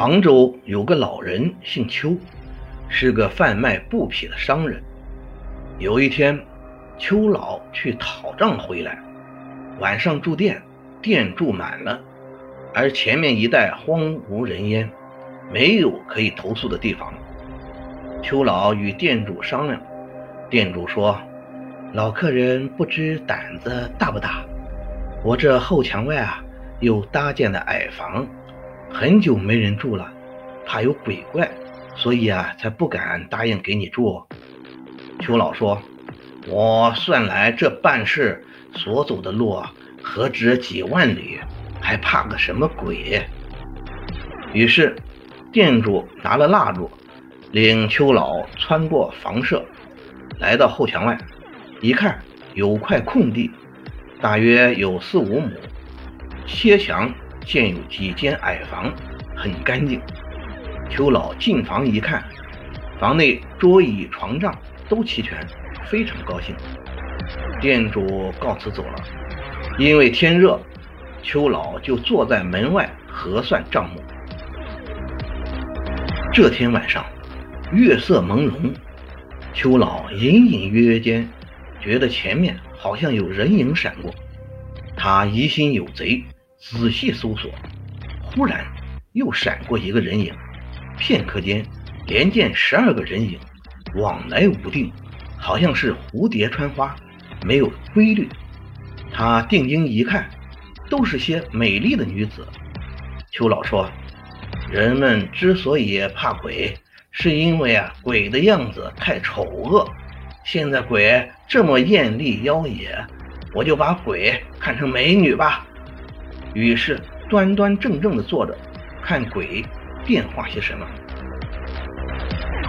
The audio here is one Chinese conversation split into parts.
杭州有个老人姓邱，是个贩卖布匹的商人。有一天，邱老去讨账回来，晚上住店，店住满了，而前面一带荒无人烟，没有可以投宿的地方。邱老与店主商量，店主说：“老客人不知胆子大不大，我这后墙外啊有搭建的矮房。”很久没人住了，怕有鬼怪，所以啊，才不敢答应给你住。邱老说：“我算来这办事所走的路，何止几万里，还怕个什么鬼？”于是，店主拿了蜡烛，领邱老穿过房舍，来到后墙外，一看有块空地，大约有四五亩，切墙。建有几间矮房，很干净。邱老进房一看，房内桌椅床帐都齐全，非常高兴。店主告辞走了。因为天热，邱老就坐在门外核算账目。这天晚上，月色朦胧，邱老隐隐约约间觉得前面好像有人影闪过，他疑心有贼。仔细搜索，忽然又闪过一个人影，片刻间连见十二个人影，往来无定，好像是蝴蝶穿花，没有规律。他定睛一看，都是些美丽的女子。邱老说：“人们之所以怕鬼，是因为啊鬼的样子太丑恶。现在鬼这么艳丽妖冶，我就把鬼看成美女吧。”于是端端正正地坐着，看鬼变化些什么。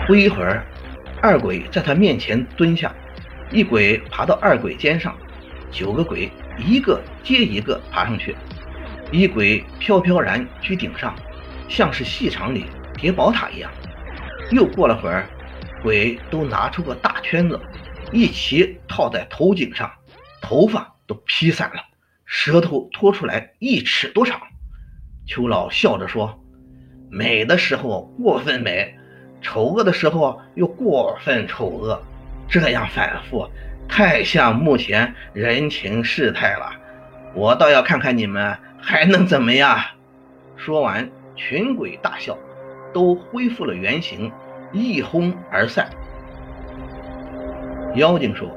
不一会儿，二鬼在他面前蹲下，一鬼爬到二鬼肩上，九个鬼一个接一个爬上去，一鬼飘飘然居顶上，像是戏场里叠宝塔一样。又过了会儿，鬼都拿出个大圈子，一齐套在头颈上，头发都披散了。舌头拖出来一尺多长，邱老笑着说：“美的时候过分美，丑恶的时候又过分丑恶，这样反复，太像目前人情世态了。我倒要看看你们还能怎么样。”说完，群鬼大笑，都恢复了原形，一哄而散。妖精说：“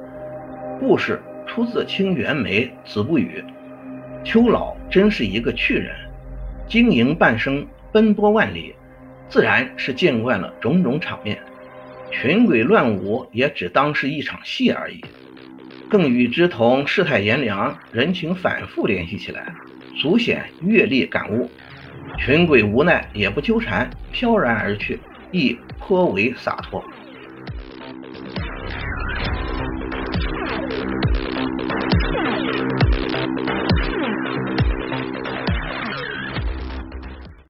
故事出自清源梅《子不语》。”邱老真是一个趣人，经营半生，奔波万里，自然是见惯了种种场面。群鬼乱舞也只当是一场戏而已，更与之同世态炎凉、人情反复联系起来，足显阅历感悟。群鬼无奈也不纠缠，飘然而去，亦颇为洒脱。